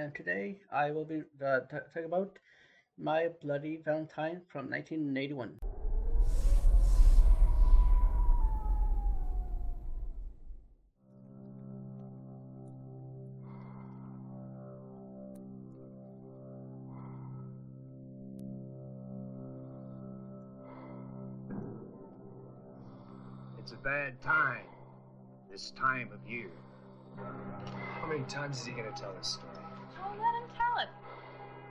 and today I will be uh, talking about My Bloody Valentine from 1981. It's a bad time. This time of year. How many times is he gonna tell this story? Oh, let him tell it.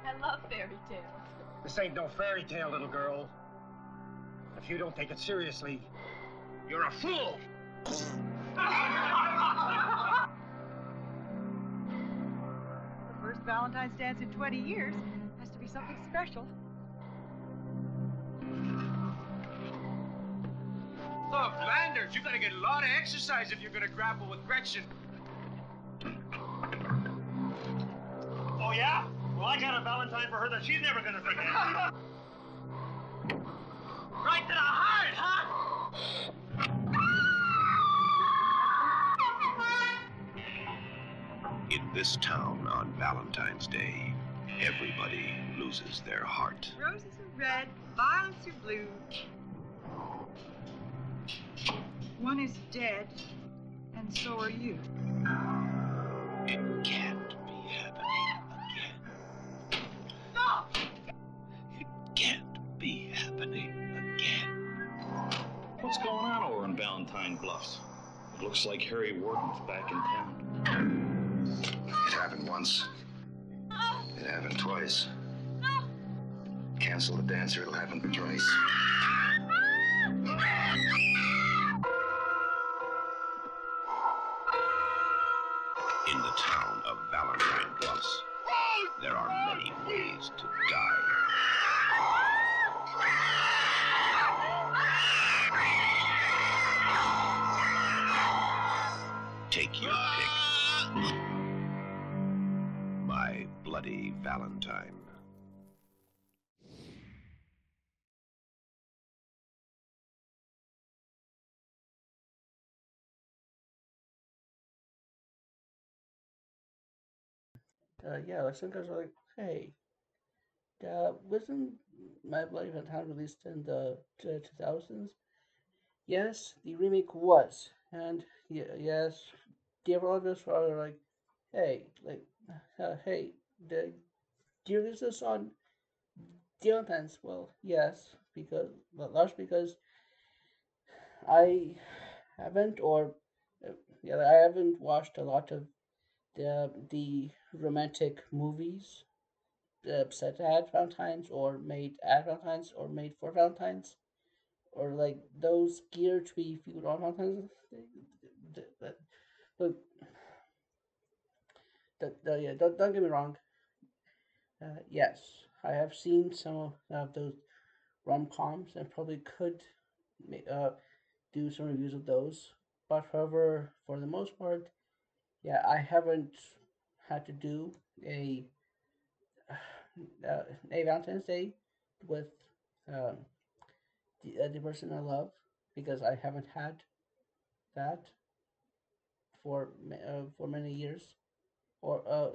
I love fairy tales. This ain't no fairy tale, little girl. If you don't take it seriously, you're a fool. The first Valentine's dance in 20 years has to be something special. Oh, Look, Landers, you gotta get a lot of exercise if you're gonna grapple with Gretchen. Well, I got a Valentine for her that she's never gonna forget. right to the heart, huh? In this town on Valentine's Day, everybody loses their heart. Roses are red, violets are blue. One is dead, and so are you. Looks like Harry Warden's back in town. It happened once. It happened twice. Cancel the dance or it'll happen twice. Uh, yeah, like some guys are like, hey, uh, wasn't My Bloody Valentine released in the two thousands? Yes, the remake was, and yeah, yes, the others are like, hey, like, uh, hey, the, do you release this on Valentine's? Well, yes, because well, that's because I haven't, or uh, yeah, I haven't watched a lot of the the romantic movies uh, set at Valentine's or made at Valentine's or made for Valentine's or like those geared to be viewed on Valentine's. But look, yeah, don't, don't get me wrong. Uh, yes, I have seen some of those rom coms and probably could uh, do some reviews of those. But however, for the most part, yeah, I haven't had to do a uh, a Valentine's Day with um, the, uh, the person I love because I haven't had that for uh, for many years or uh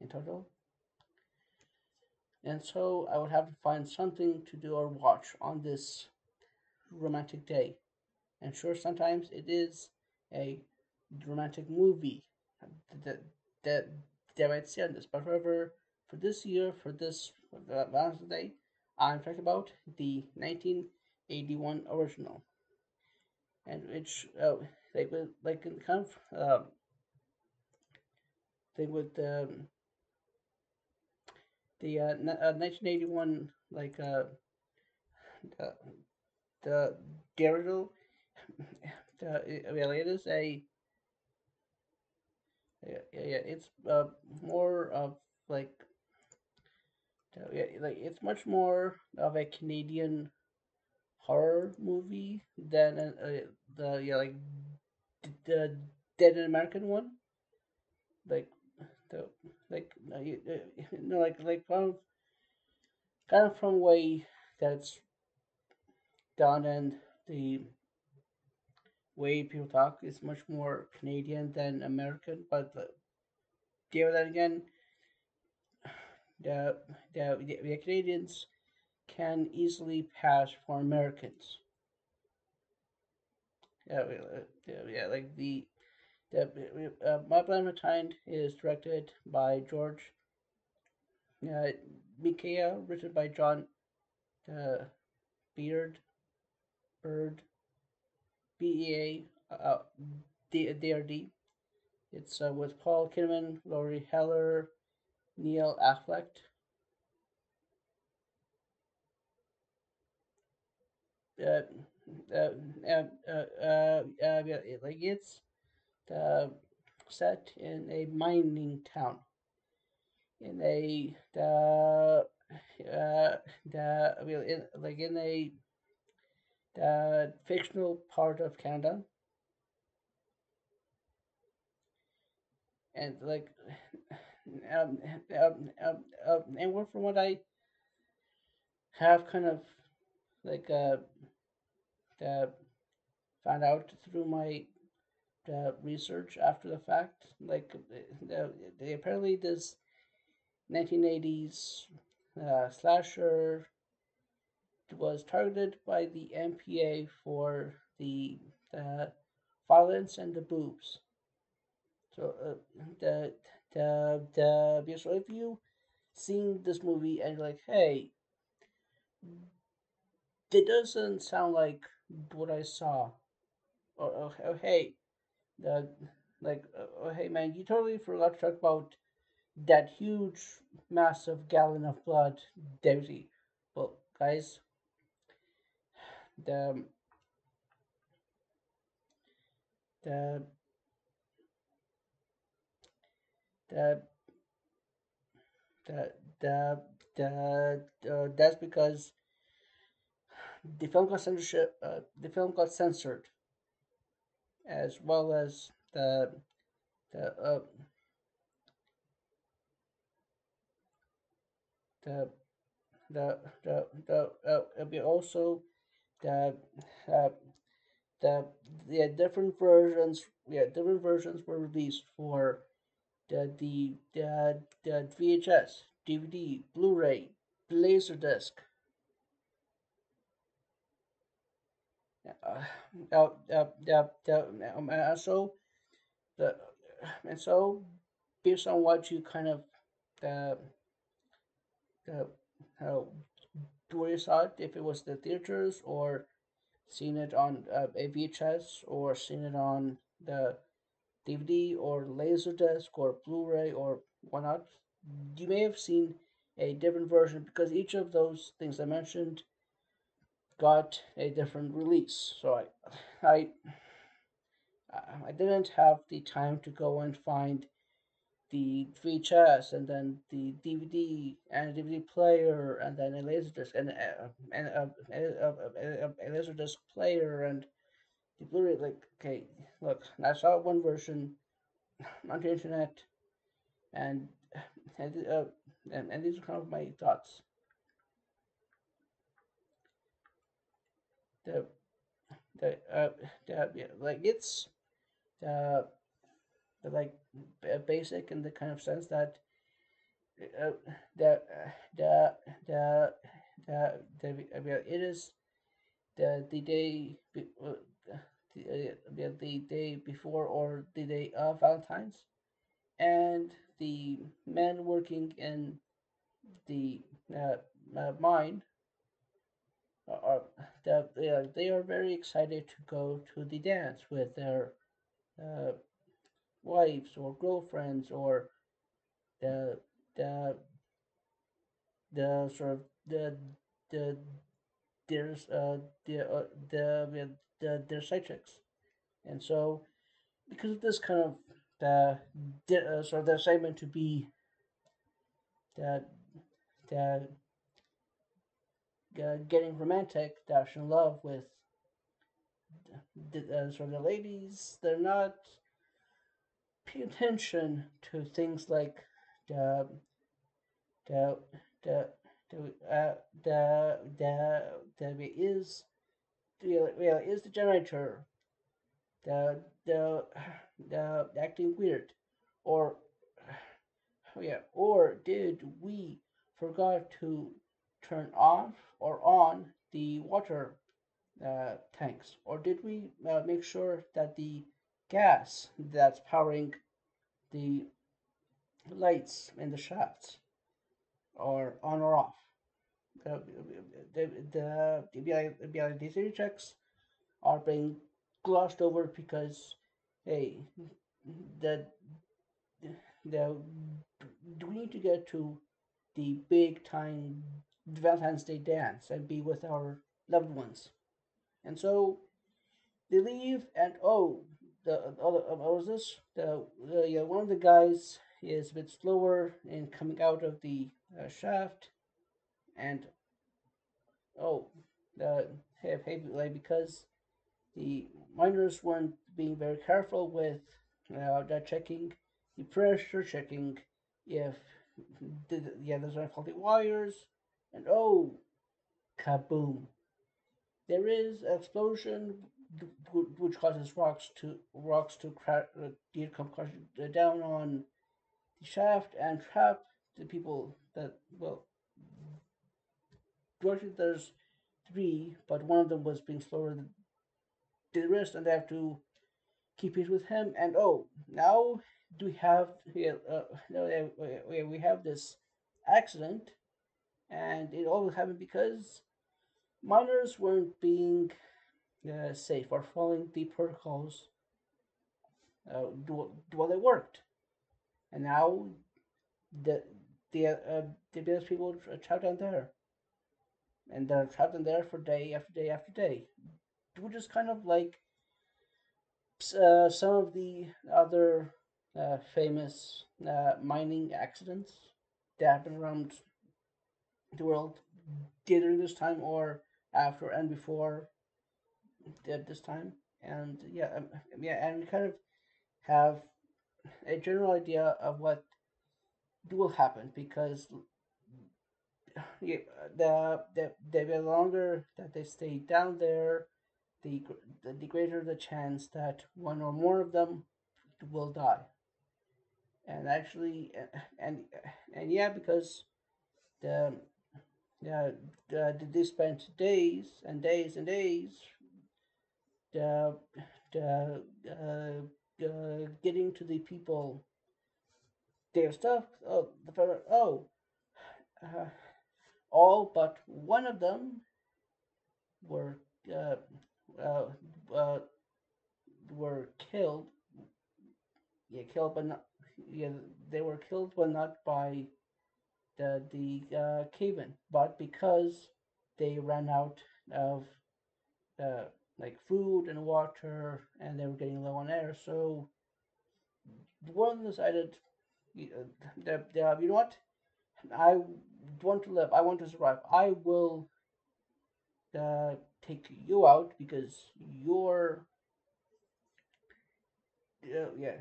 in total. And so I would have to find something to do or watch on this romantic day. And sure, sometimes it is a romantic movie that that that on this. But however, for this year, for this uh, Valentine's Day, I'm talking about the 1981 original, and which uh, like with like in of um, thing with um, the uh, n- uh, 1981 like uh the the the original the well it is a yeah, yeah, yeah. It's uh, more of like, yeah, like it's much more of a Canadian horror movie than uh, uh, the yeah like d- the Dead American one. Like the like uh, you, uh, no like like kind of kind of from way that's done and the way people talk is much more Canadian than American, but the, yeah, then again, the, the the Canadians can easily pass for Americans. Yeah, yeah, yeah like the the uh, My Valentine is directed by George uh, Mihalka, written by John uh, Beard, Bird, B E A uh, D D R D. It's uh, with Paul Kinnaman, Lori Hallier, Neil Affleck. Uh, uh, uh, uh, uh, uh, like it's uh, set in a mining town in a the uh the like in a the fictional part of Canada. And like um, um, um, um and what from what I have kind of like uh, uh found out through my uh, research after the fact like uh, they apparently this 1980s uh, slasher was targeted by the MPA for the uh, violence and the boobs. So uh, the the the so if you seen this movie and you're like, hey, it doesn't sound like what I saw, or hey, the like oh hey man, you totally forgot to talk about that huge, massive gallon of blood, Daisy. Well, guys, the the the the the, the uh, that's because the film got censorship. Uh, the film got censored, as well as the the uh, the the the the uh, also the uh, the yeah different versions yeah different versions were released for the the the, the VHS DVD Blu-ray Laserdisc. Uh, uh, uh, uh, uh, and so the and so based on what you kind of uh, uh, how saw it, if it was the theaters or seen it on uh, a VHS or seen it on the DVD or Laserdisc or Blu-ray or whatnot, you may have seen a different version because each of those things I mentioned got a different release. So I, I, I didn't have the time to go and find the VHS and then the DVD and a DVD player and then a laserdisc and uh, and a, a, a, a laserdisc player and the Blu-ray. Like, okay, look, I saw one version on the internet, and and uh, and, and these are kind of my thoughts. The the uh the yeah, like it's the the like basic in the kind of sense that uh, the the the the, it is the the day uh, the, uh, the day before or the day of Valentine's, and the men working in the uh, uh, mine are the, they are very excited to go to the dance with their uh, wives or girlfriends or the the the sort of the the there's uh the uh, the the their side chicks, and so because of this kind of the, the uh, sort of the excitement to be the the uh, getting romantic, dash in love with the, uh, sort of the ladies, they're not pay attention to things like the the the the uh, the the the is the well is the generator? The the the acting weird. Or yeah, or did we forgot to turn off or on the water uh, tanks, or did we uh, make sure that the gas that's powering the lights in the shafts are on or off? The the the, the, safety checks are being glossed over because hey the the do we need to get to the big time Valentine's Day dance and be with our loved ones. And so they leave, and oh, the other uh, what was this? The, the yeah, one of the guys is a bit slower in coming out of the uh, shaft, and oh, the hey, hey, like because the miners weren't being very careful with uh, that checking the pressure, checking if the, yeah there's no faulty wires, and oh, kaboom! There is explosion which causes rocks to rocks to crash, uh, down on the shaft and trap the people that well. Actually, there's three, but one of them was being slower than the rest, and they have to keep pace with him. And oh, now do we have here? Uh, no, we have this accident, and it all happened because miners weren't being uh, safe or following the protocols. Uh, do, do they worked, and now the the uh, the business people trapped down there, and they're trapped in there for day after day after day, which is kind of like uh, some of the other uh, famous uh, mining accidents that happen around the world during this time or after and before at this time. And yeah um, yeah and we kind of have a general idea of what will happen because yeah, the, the the longer that they stay down there the, the greater the chance that one or more of them will die. And actually and and yeah because the yeah the, they spent days and days and days the the uh, uh, getting to the people. Their stuff oh the oh uh, all but one of them were uh, uh, uh, were killed. Yeah killed but not yeah, they were killed, but not by the the uh, cave-in, but because they ran out of uh, like food and water, and they were getting low on air. So one decided that, you know what, I want to live. I want to survive. I will uh, take you out because you're uh, yeah,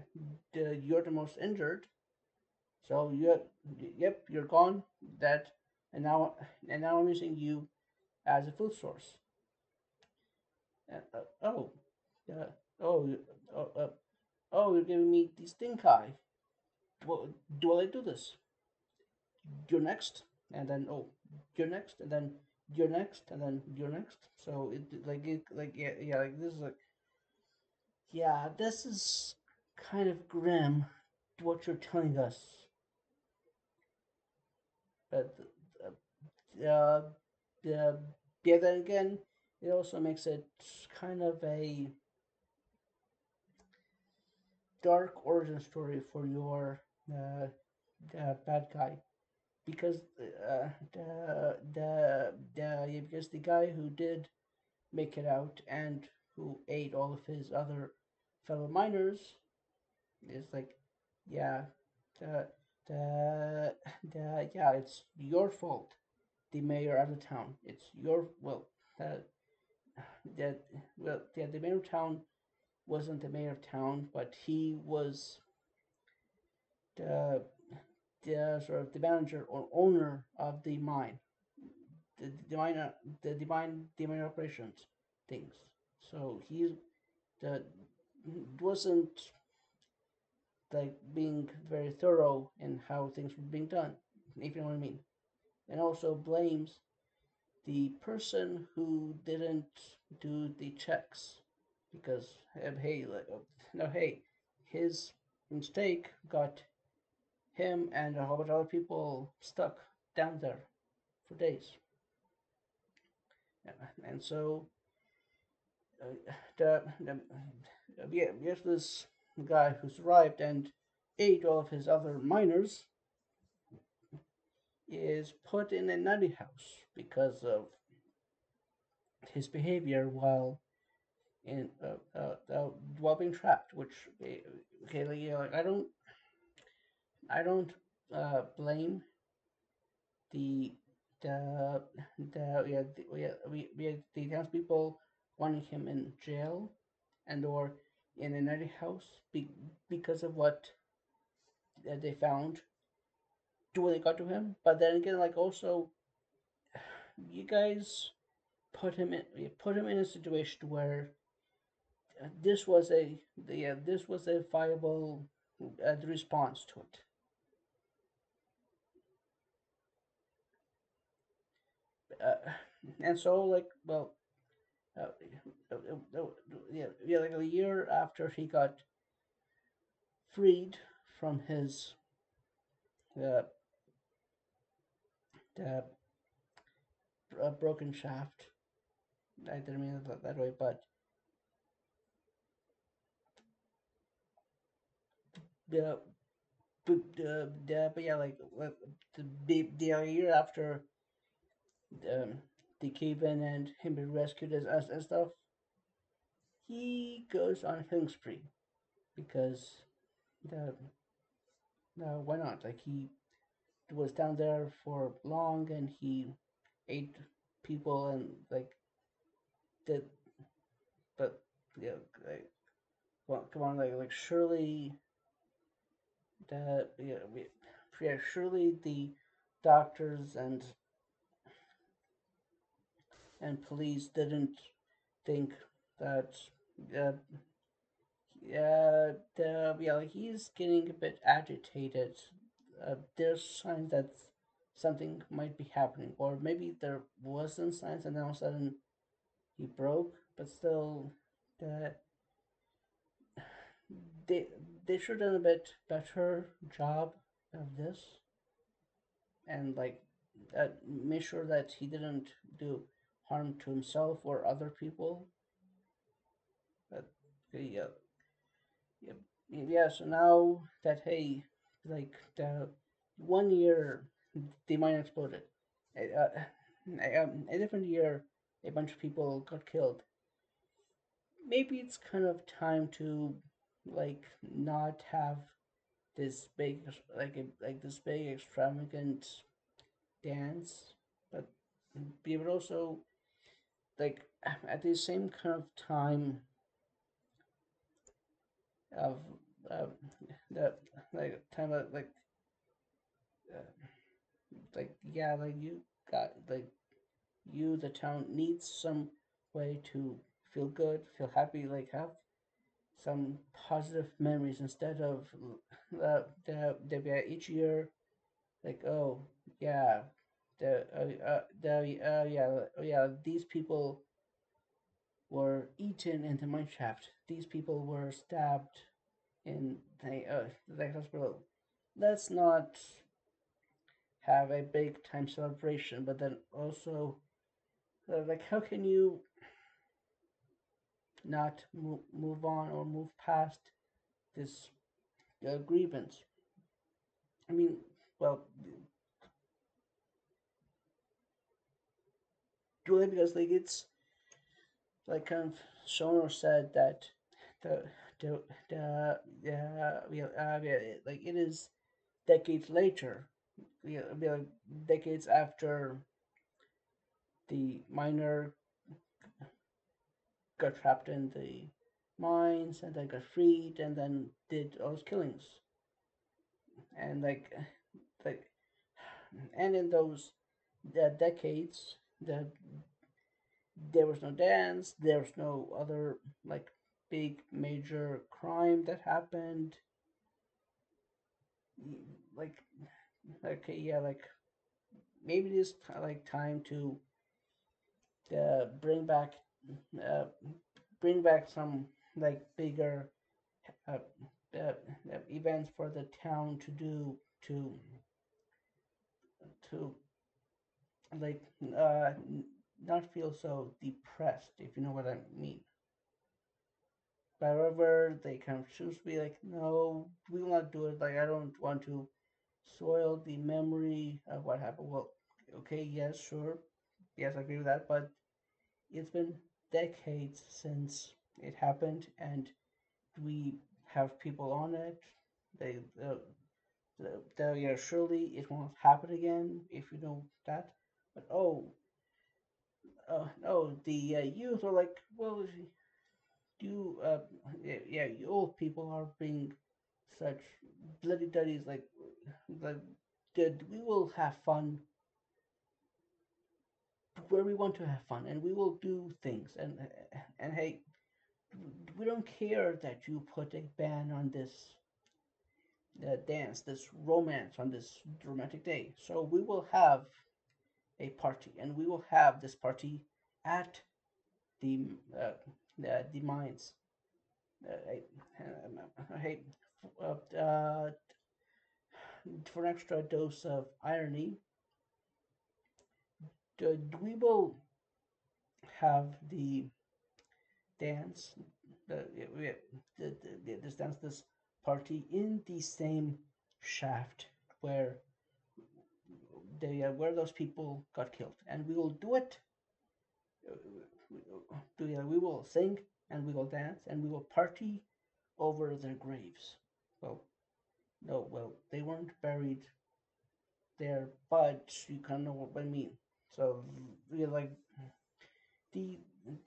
the, you're the most injured. So you're, yep, you're gone. That, and now, and now I'm using you as a food source. Uh, uh, oh, yeah, oh, oh, uh, oh, you're giving me the stink eye. Do, do I do this? You're next, and then oh, you're next, and then you're next, and then you're next. So it like it like yeah yeah like this is like yeah, this is kind of grim, what you're telling us. But uh, the yeah, then again, it also makes it kind of a dark origin story for your uh, bad guy because uh, the the the because the guy who did make it out and who ate all of his other fellow miners is like, yeah, the, the, the, yeah, it's your fault, the mayor of the town. It's your, well, the, the, well, yeah, the mayor of town wasn't the mayor of town, but he was the, the sort of the manager or owner of the mine, the, the mine, the, the mine, the mine operations things. So he, the wasn't like being very thorough in how things were being done, if you know what I mean, and also blames the person who didn't do the checks because hey, no, hey, his mistake got him and a whole bunch of other people stuck down there for days. And so, uh, the, the, here's this guy who survived and ate all of his other miners is put in a nutty house because of his behavior while in uh, uh, uh, while being trapped. Which okay, like, like I don't, I don't uh, blame the the the yeah the, yeah we we the townspeople wanting him in jail and or in a nutty house be, because of what uh, they found to when they got to him. But then again, like also, you guys put him in you put him in a situation where uh, this was a uh, this was a viable uh, response to it. Uh, and so like well uh, yeah, yeah like a year after he got freed from his uh, uh, broken shaft. I didn't mean it that way but the but, uh, but yeah like the, the, year after um, the cave in and him being rescued as, as and stuff, he goes on a killing spree because the no why not? Like he was down there for long and he ate people and like did but yeah like well come on like like surely that yeah, yeah surely the doctors and and police didn't think that uh, yeah, the, yeah, he's getting a bit agitated. Uh, there's signs that something might be happening, or maybe there wasn't signs, and then all of a sudden he broke. But still, the they they should have done a bit better job of this, and like uh, make sure that he didn't do harm to himself or other people. But yeah, yeah, yeah. So now that hey, like the one year the mine exploded, uh, a, a different year a bunch of people got killed. Maybe it's kind of time to like not have this big like a, like this big extravagant dance, but be to also like at the same kind of time of that like time of like uh, like yeah like you got like you the town needs some way to feel good feel happy like have some positive memories instead of uh, the, the each year like oh yeah the uh, uh, the uh, yeah uh, yeah these people were eaten in the mine shaft. These people were stabbed in the uh, the hospital. Let's not have a big time celebration, but then also uh, like how can you not move, move on or move past this uh, grievance? I mean, well, purely because like it's like kind of shown or said that the the the yeah, uh, yeah like it is decades later yeah, like decades after the miner got trapped in the mines and then got freed and then did all those killings. And like like and in those the decades the there was no dance there was no other like big major crime that happened like okay yeah like maybe it is like time to uh, bring back uh, bring back some like bigger uh, uh, events for the town to do to to like uh not feel so depressed if you know what I mean. However, they kind of choose to be like, no, we will not do it. Like I don't want to soil the memory of what happened. Well, okay, yes, sure, yes, I agree with that. But it's been decades since it happened, and we have people on it. They, uh, the, the, yeah, surely it won't happen again if you know that. But oh, uh, no, the uh, youth are like, well, you, uh, yeah, yeah, you old people are being such bloody duddies. Like, like, did we will have fun where we want to have fun, and we will do things. And and hey, we don't care that you put a ban on this uh, dance, this romance on this romantic day. So we will have a party, and we will have this party at the uh, the, the mines. Uh, hey, uh, uh, for an extra dose of irony, we will have the dance, the, the, the, this dance, this party in the same shaft where they uh, where those people got killed, and we will do it. We, will sing and we will dance and we will party over their graves. Well, no, well, they weren't buried there, but you kind of know what I mean. So, we like the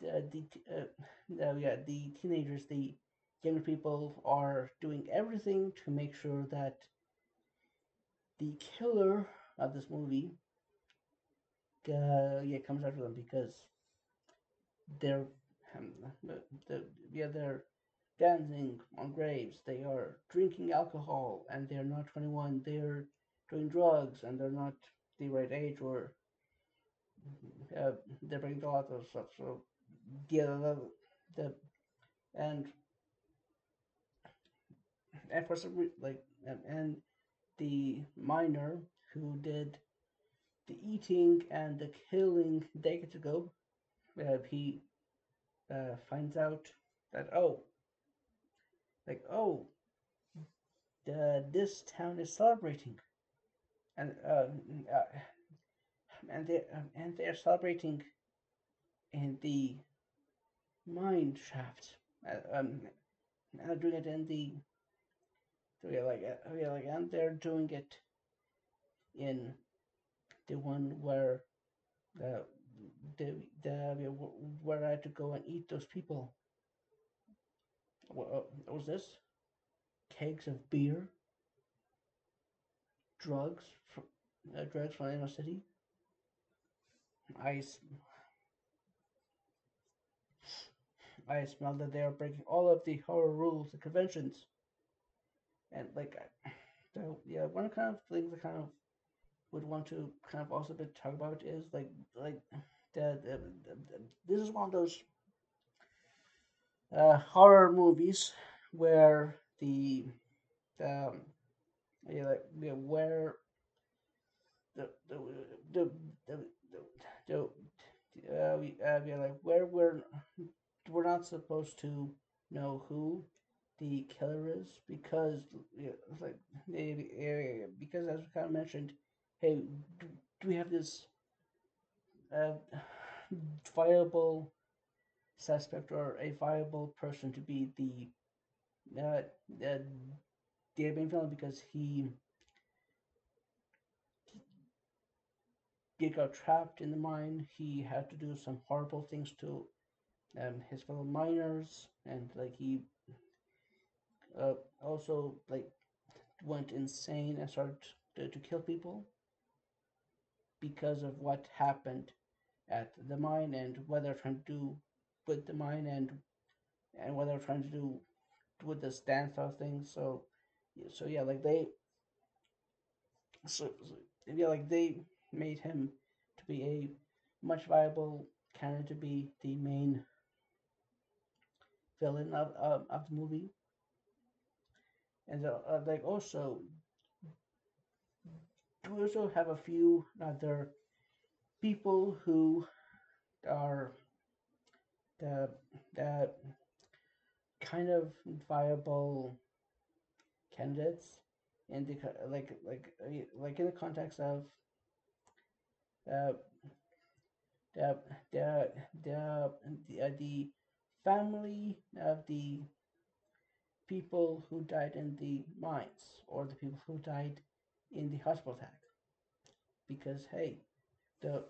uh, the uh, uh, yeah the teenagers, the young people are doing everything to make sure that the killer of this movie uh, yeah comes after them because they're um, the, yeah they're dancing on graves. They are drinking alcohol and they're not 21 they're doing drugs and they're not the right age or uh, they're breaking a lot of stuff so yeah the, the and and for some like and, and the miner who did the eating and the killing decades ago uh, he uh, finds out that oh like oh the, this town is celebrating. And uh, uh and they um, and they're celebrating in the mine shaft. Uh, um uh, doing it in the yeah, like uh, yeah, like and they're doing it in the one where the the the where I had to go and eat those people. What, what was this? Kegs of beer, drugs, from, uh, drugs from inner city. I I smelled that they are breaking all of the horror rules and conventions and like so yeah one kind of things I kind of would want to kind of also talk about is like like the, the, the, this is one of those uh, horror movies where the um yeah like yeah, where the the the the, the, the uh, we, uh, yeah, like where we're we're not supposed to know who the killer is because like area because as we kind of mentioned, hey, do, we have this uh, viable suspect or a viable person to be the uh, uh, villain because he he got trapped in the mine. He had to do some horrible things to um, his fellow miners, and like he uh, also like went insane and started to, to kill people because of what happened at the mine and what they're trying to do with the mine and and what they're trying to do with this dance of things. So so yeah, like they so, so yeah, like they made him to be a much viable candidate to be the main villain of of, of the movie. And uh, like also, we also have a few other people who are the the kind of viable candidates in the like like like in the context of uh, the the the the, uh, the family of the people who died in the mines or the people who died in the hospital attack because hey the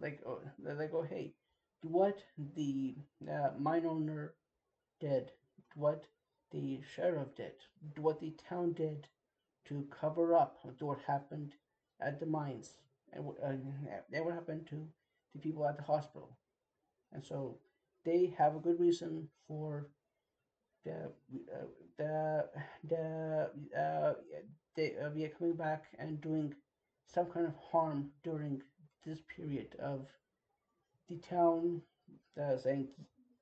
like oh, they go hey what the uh, mine owner did what the sheriff did what the town did to cover up what happened at the mines and, uh, what happened to the people at the hospital. And so they have a good reason for the uh, the the uh, they uh, are coming back and doing some kind of harm during this period of the town uh, saying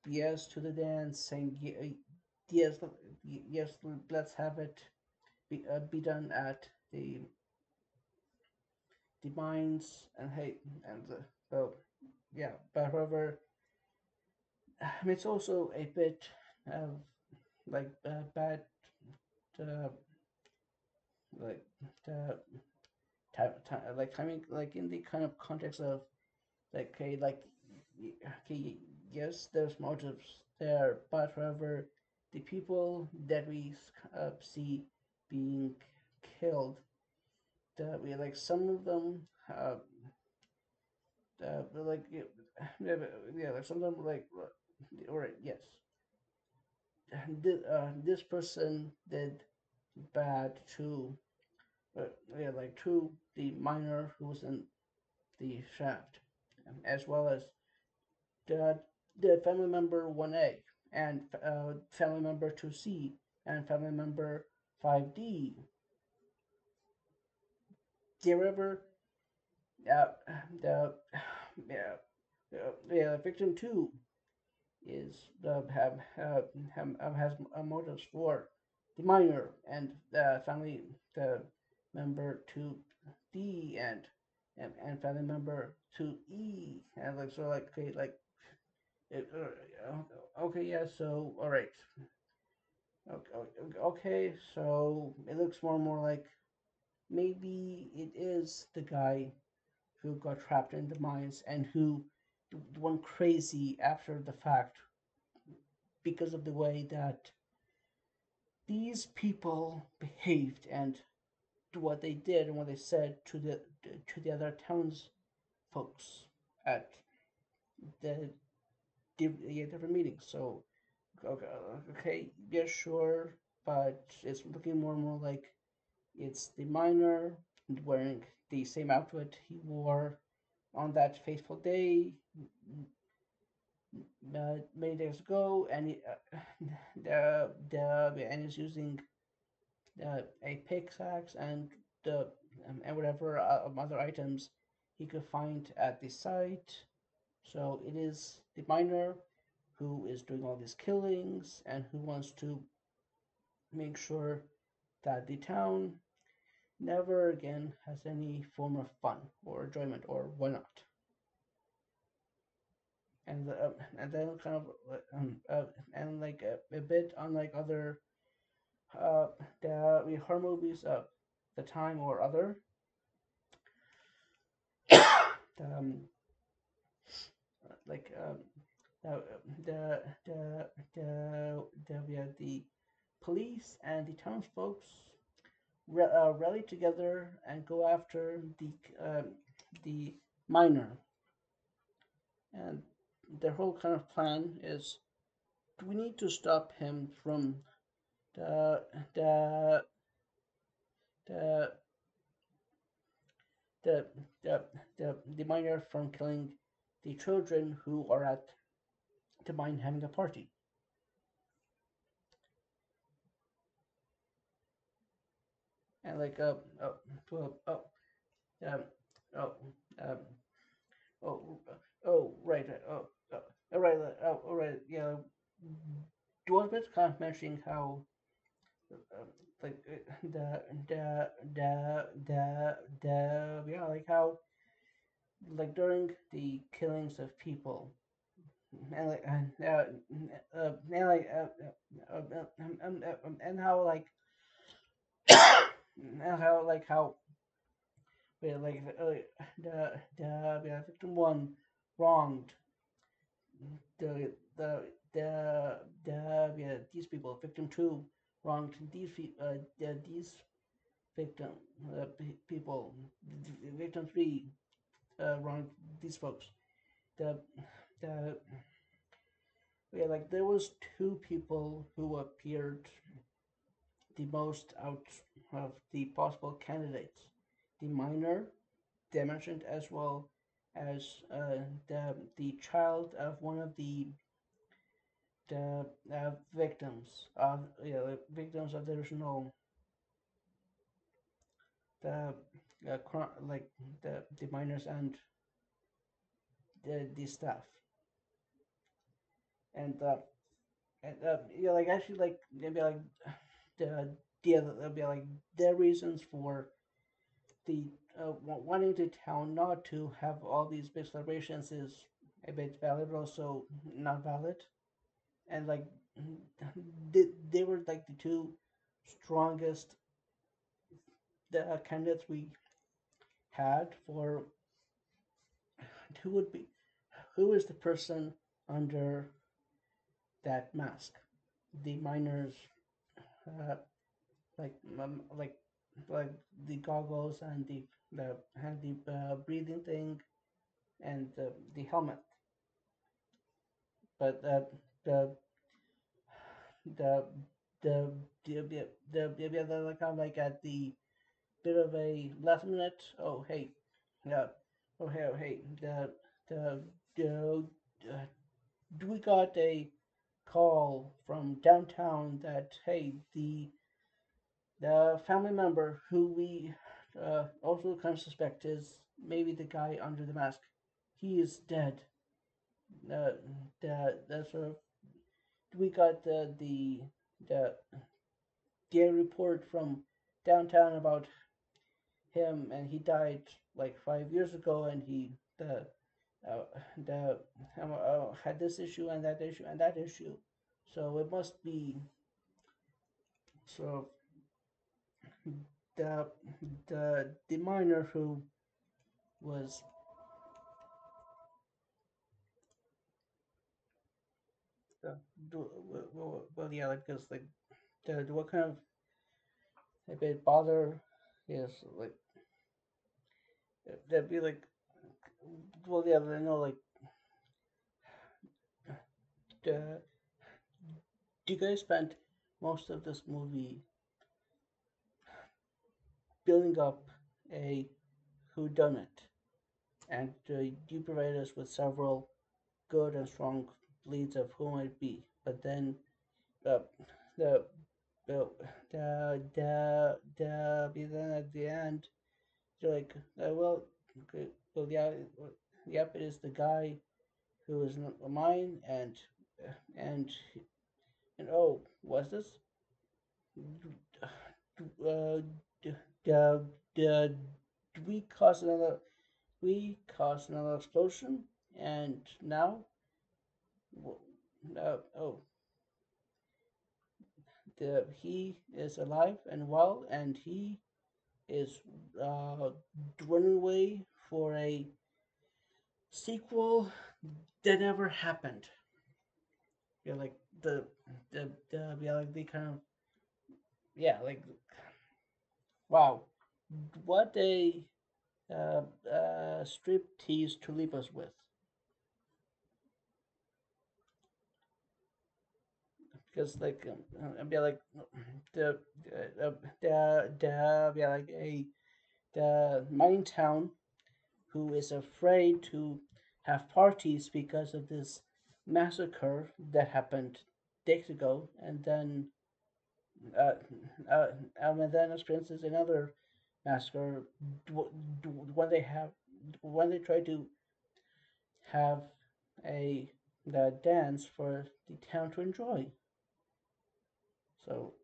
yes to the dance, saying uh, yes, yes, let's have it be, uh, be done at the the mines and hey and uh, so yeah, but however, it's also a bit of like uh, bad uh, like the time, time like I mean like in the kind of context of like okay like okay yes there's motives there but however the people that we uh, see being killed that we like some of them uh, uh like yeah, yeah, like some of them like all right yes. This, uh, this person did bad to uh, yeah like to the miner who was in the shaft um, as well as the the family member 1A and uh, family member 2C and family member 5D. Do you ever uh, the yeah uh, yeah victim 2 is uh, have, have, have has motives for the minor and the family the member to D and and, and family member to E. and like so like okay like it, uh, okay, yeah, so, alright. Okay, okay, so it looks more and more like maybe it is the guy who got trapped in the mines and who went crazy after the fact because of the way that these people behaved and what they did and what they said to the to the other towns folks at the different meetings. So, okay, okay, yeah, sure, but it's looking more and more like it's the miner wearing the same outfit he wore on that fateful day uh, many days ago, and he, uh, the the and he's using uh, a pickaxe and the um, and whatever uh, other items he could find at the site. So it is the miner who is doing all these killings and who wants to make sure that the town never again has any form of fun or enjoyment or why not and uh, and then kind of um, uh, and like a, a bit unlike other uh the horror movies of the time or other um like um the the the the, the we the police and the townsfolk re- uh, rally together and go after the um, the miner. And their whole kind of plan is we need to stop him from the the the the the the, the miner from killing the children who are at the mine having a party. and like uh oh well oh um oh um oh oh right oh oh right oh right yeah was bit kind of mentioning how like uh, the the the the the yeah like how like during the killings of people and like and uh, uh, and like uh, uh, uh, um, um, uh, um, and how like and how like how yeah, like uh, the the yeah, victim one wronged the the the the yeah, these people victim two wronged these uh, these victim uh, pe- people. Victim three uh, wronged these folks. The the yeah like there was two people who appeared the most out of the possible candidates. The minor they as well as uh, the the child of one of the the uh, victims of yeah the victims of the original the uh, like the the miners and the the staff. And uh and uh, yeah like actually like maybe like the the other be like their reasons for the uh, wanting the town not to have all these big celebrations is a bit valid but also not valid and like they, they were like the two strongest the uh, candidates we had for who would be who is the person under that mask? The miners uh, like um, like like the goggles and the the and the uh, breathing thing and the, the helmet. But uh, the the the the the kind of like at the bit of a last minute oh hey yeah oh hey oh hey the the the uh, we got a call from downtown that hey the the family member who we uh, also kind of suspect is maybe the guy under the mask he is dead uh, the the sort of we got the the the the report from downtown about him and he died like five years ago and he the uh, the um, uh, had this issue and that issue and that issue. So it must be so the the the miner who was the well, well yeah like because like the, what kind of a bit bother is like that'd be like well yeah I know like the do you guys spend most of this movie building up a who done it and uh, you provide us with several good and strong leads of who might be but then uh, the the the the the be then at the end. You're like uh, well okay, well yeah uh, yep it is the guy who is mine and uh, and and oh was this? Uh, d- d- we caused another we caused another explosion and now uh, oh. The he is alive and well and he is uh away for a sequel that never happened. Yeah like the the the yeah like they kind of yeah like wow. What a uh, uh strip tease to leave us with because like um, uh, I'd be like the uh, the the yeah like a the mining town who is afraid to have parties because of this massacre that happened days ago and then uh, uh, and then experiences another massacre when they have when they try to have a the dance for the town to enjoy. So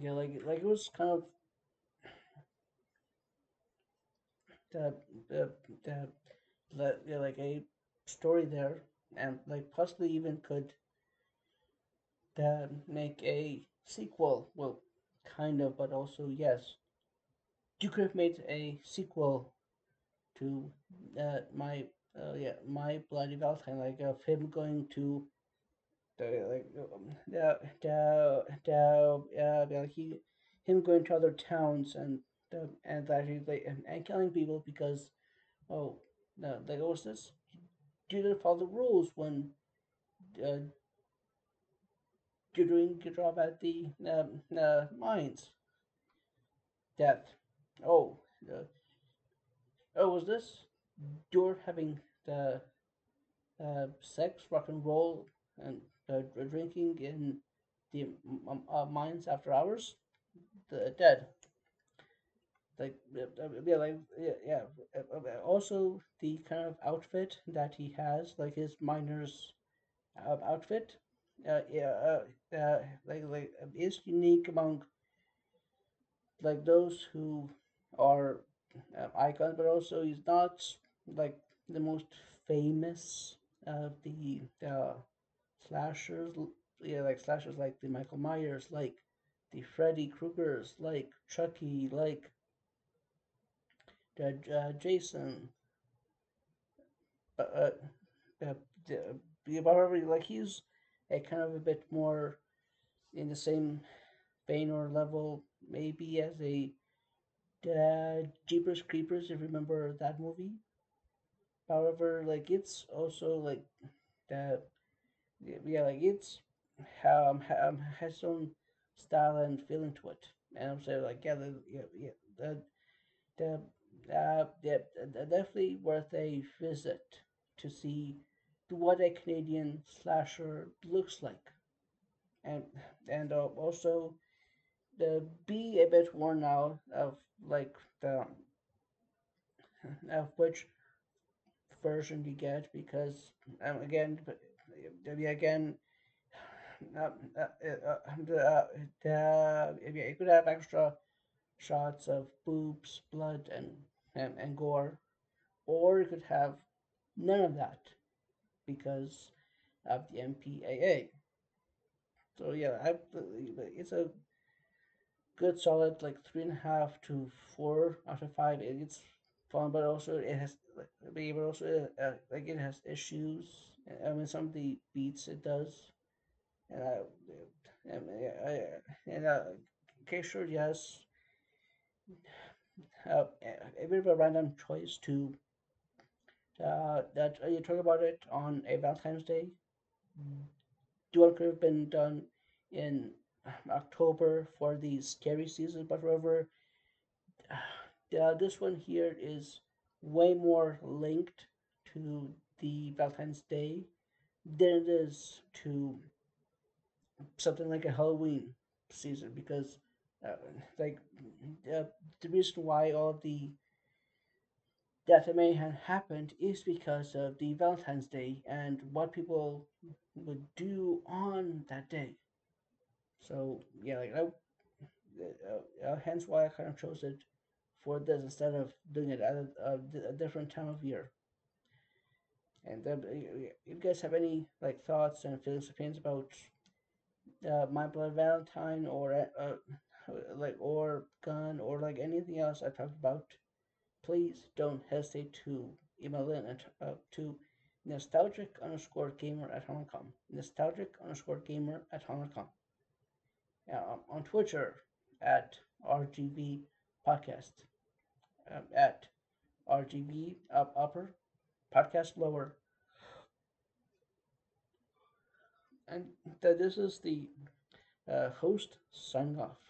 yeah, like like it was kind of the the, the yeah, like a story there, and like possibly even could uh, make a sequel. Well, kind of, but also yes. You could have made a sequel to uh, my uh, yeah my bloody Valentine, like of him going to like the the the uh, he him going to other towns and and actually like and, and killing people because oh no like was this didn't follow the rules when uh, you're doing your job at the um, uh, mines. Death. Oh, uh, oh, was this you're having the uh, sex, rock and roll, and uh, drinking in the um, uh, mines after hours? The dead. Like yeah, like yeah, yeah. Also, the kind of outfit that he has, like his miner's uh, outfit, uh, yeah, uh, uh, like like is unique among like those who are uh, icons, but also he's not like the most famous of the uh, slashers. Yeah, like slashers like the Michael Myers, like the Freddy Kruegers, like Chucky, like the uh, Jason. Uh, uh, uh, like he's a kind of a bit more in the same vein or level, maybe as a uh, Jeepers Creepers, if you remember that movie. However, like it's also like the yeah, like it's um, um has some style and feeling to it, and I'm saying like yeah, the, yeah, yeah, the the uh, yeah, definitely worth a visit to see what a Canadian slasher looks like, and and uh, also the be a bit worn out of like the of which version you get because um, again again uh, uh, uh, you could have extra shots of boobs, blood, and, and, and gore, or you could have none of that because of the MPAA. So yeah, I, it's a good solid like three and a half to four out of five. It's fun, but also it has but also uh, like it has issues. I mean, some of the beats it does, and I, and, I, and uh, sure, yes. Uh, a bit of a random choice to uh, that you talk about it on a Valentine's Day. Do what could have been done in October for the scary season, but however, uh, this one here is way more linked to the Valentine's Day than it is to something like a Halloween season because, uh, like, uh, the reason why all the that may have happened is because of the Valentine's Day and what people would do on that day. So yeah, like I, uh, uh, hence why I kind of chose it for this instead of doing it at a, a, a different time of year. And uh, if you guys have any like thoughts and feelings, opinions about uh, My Blood Valentine or uh, like or Gun or like anything else I talked about, please don't hesitate to email in at, uh, to nostalgic underscore gamer at hotmail.com. Nostalgic underscore gamer at hotmail.com. Uh, on Twitter at RGV Podcast. Um, at RGV up, upper, podcast lower. And th- this is the uh, host signing off.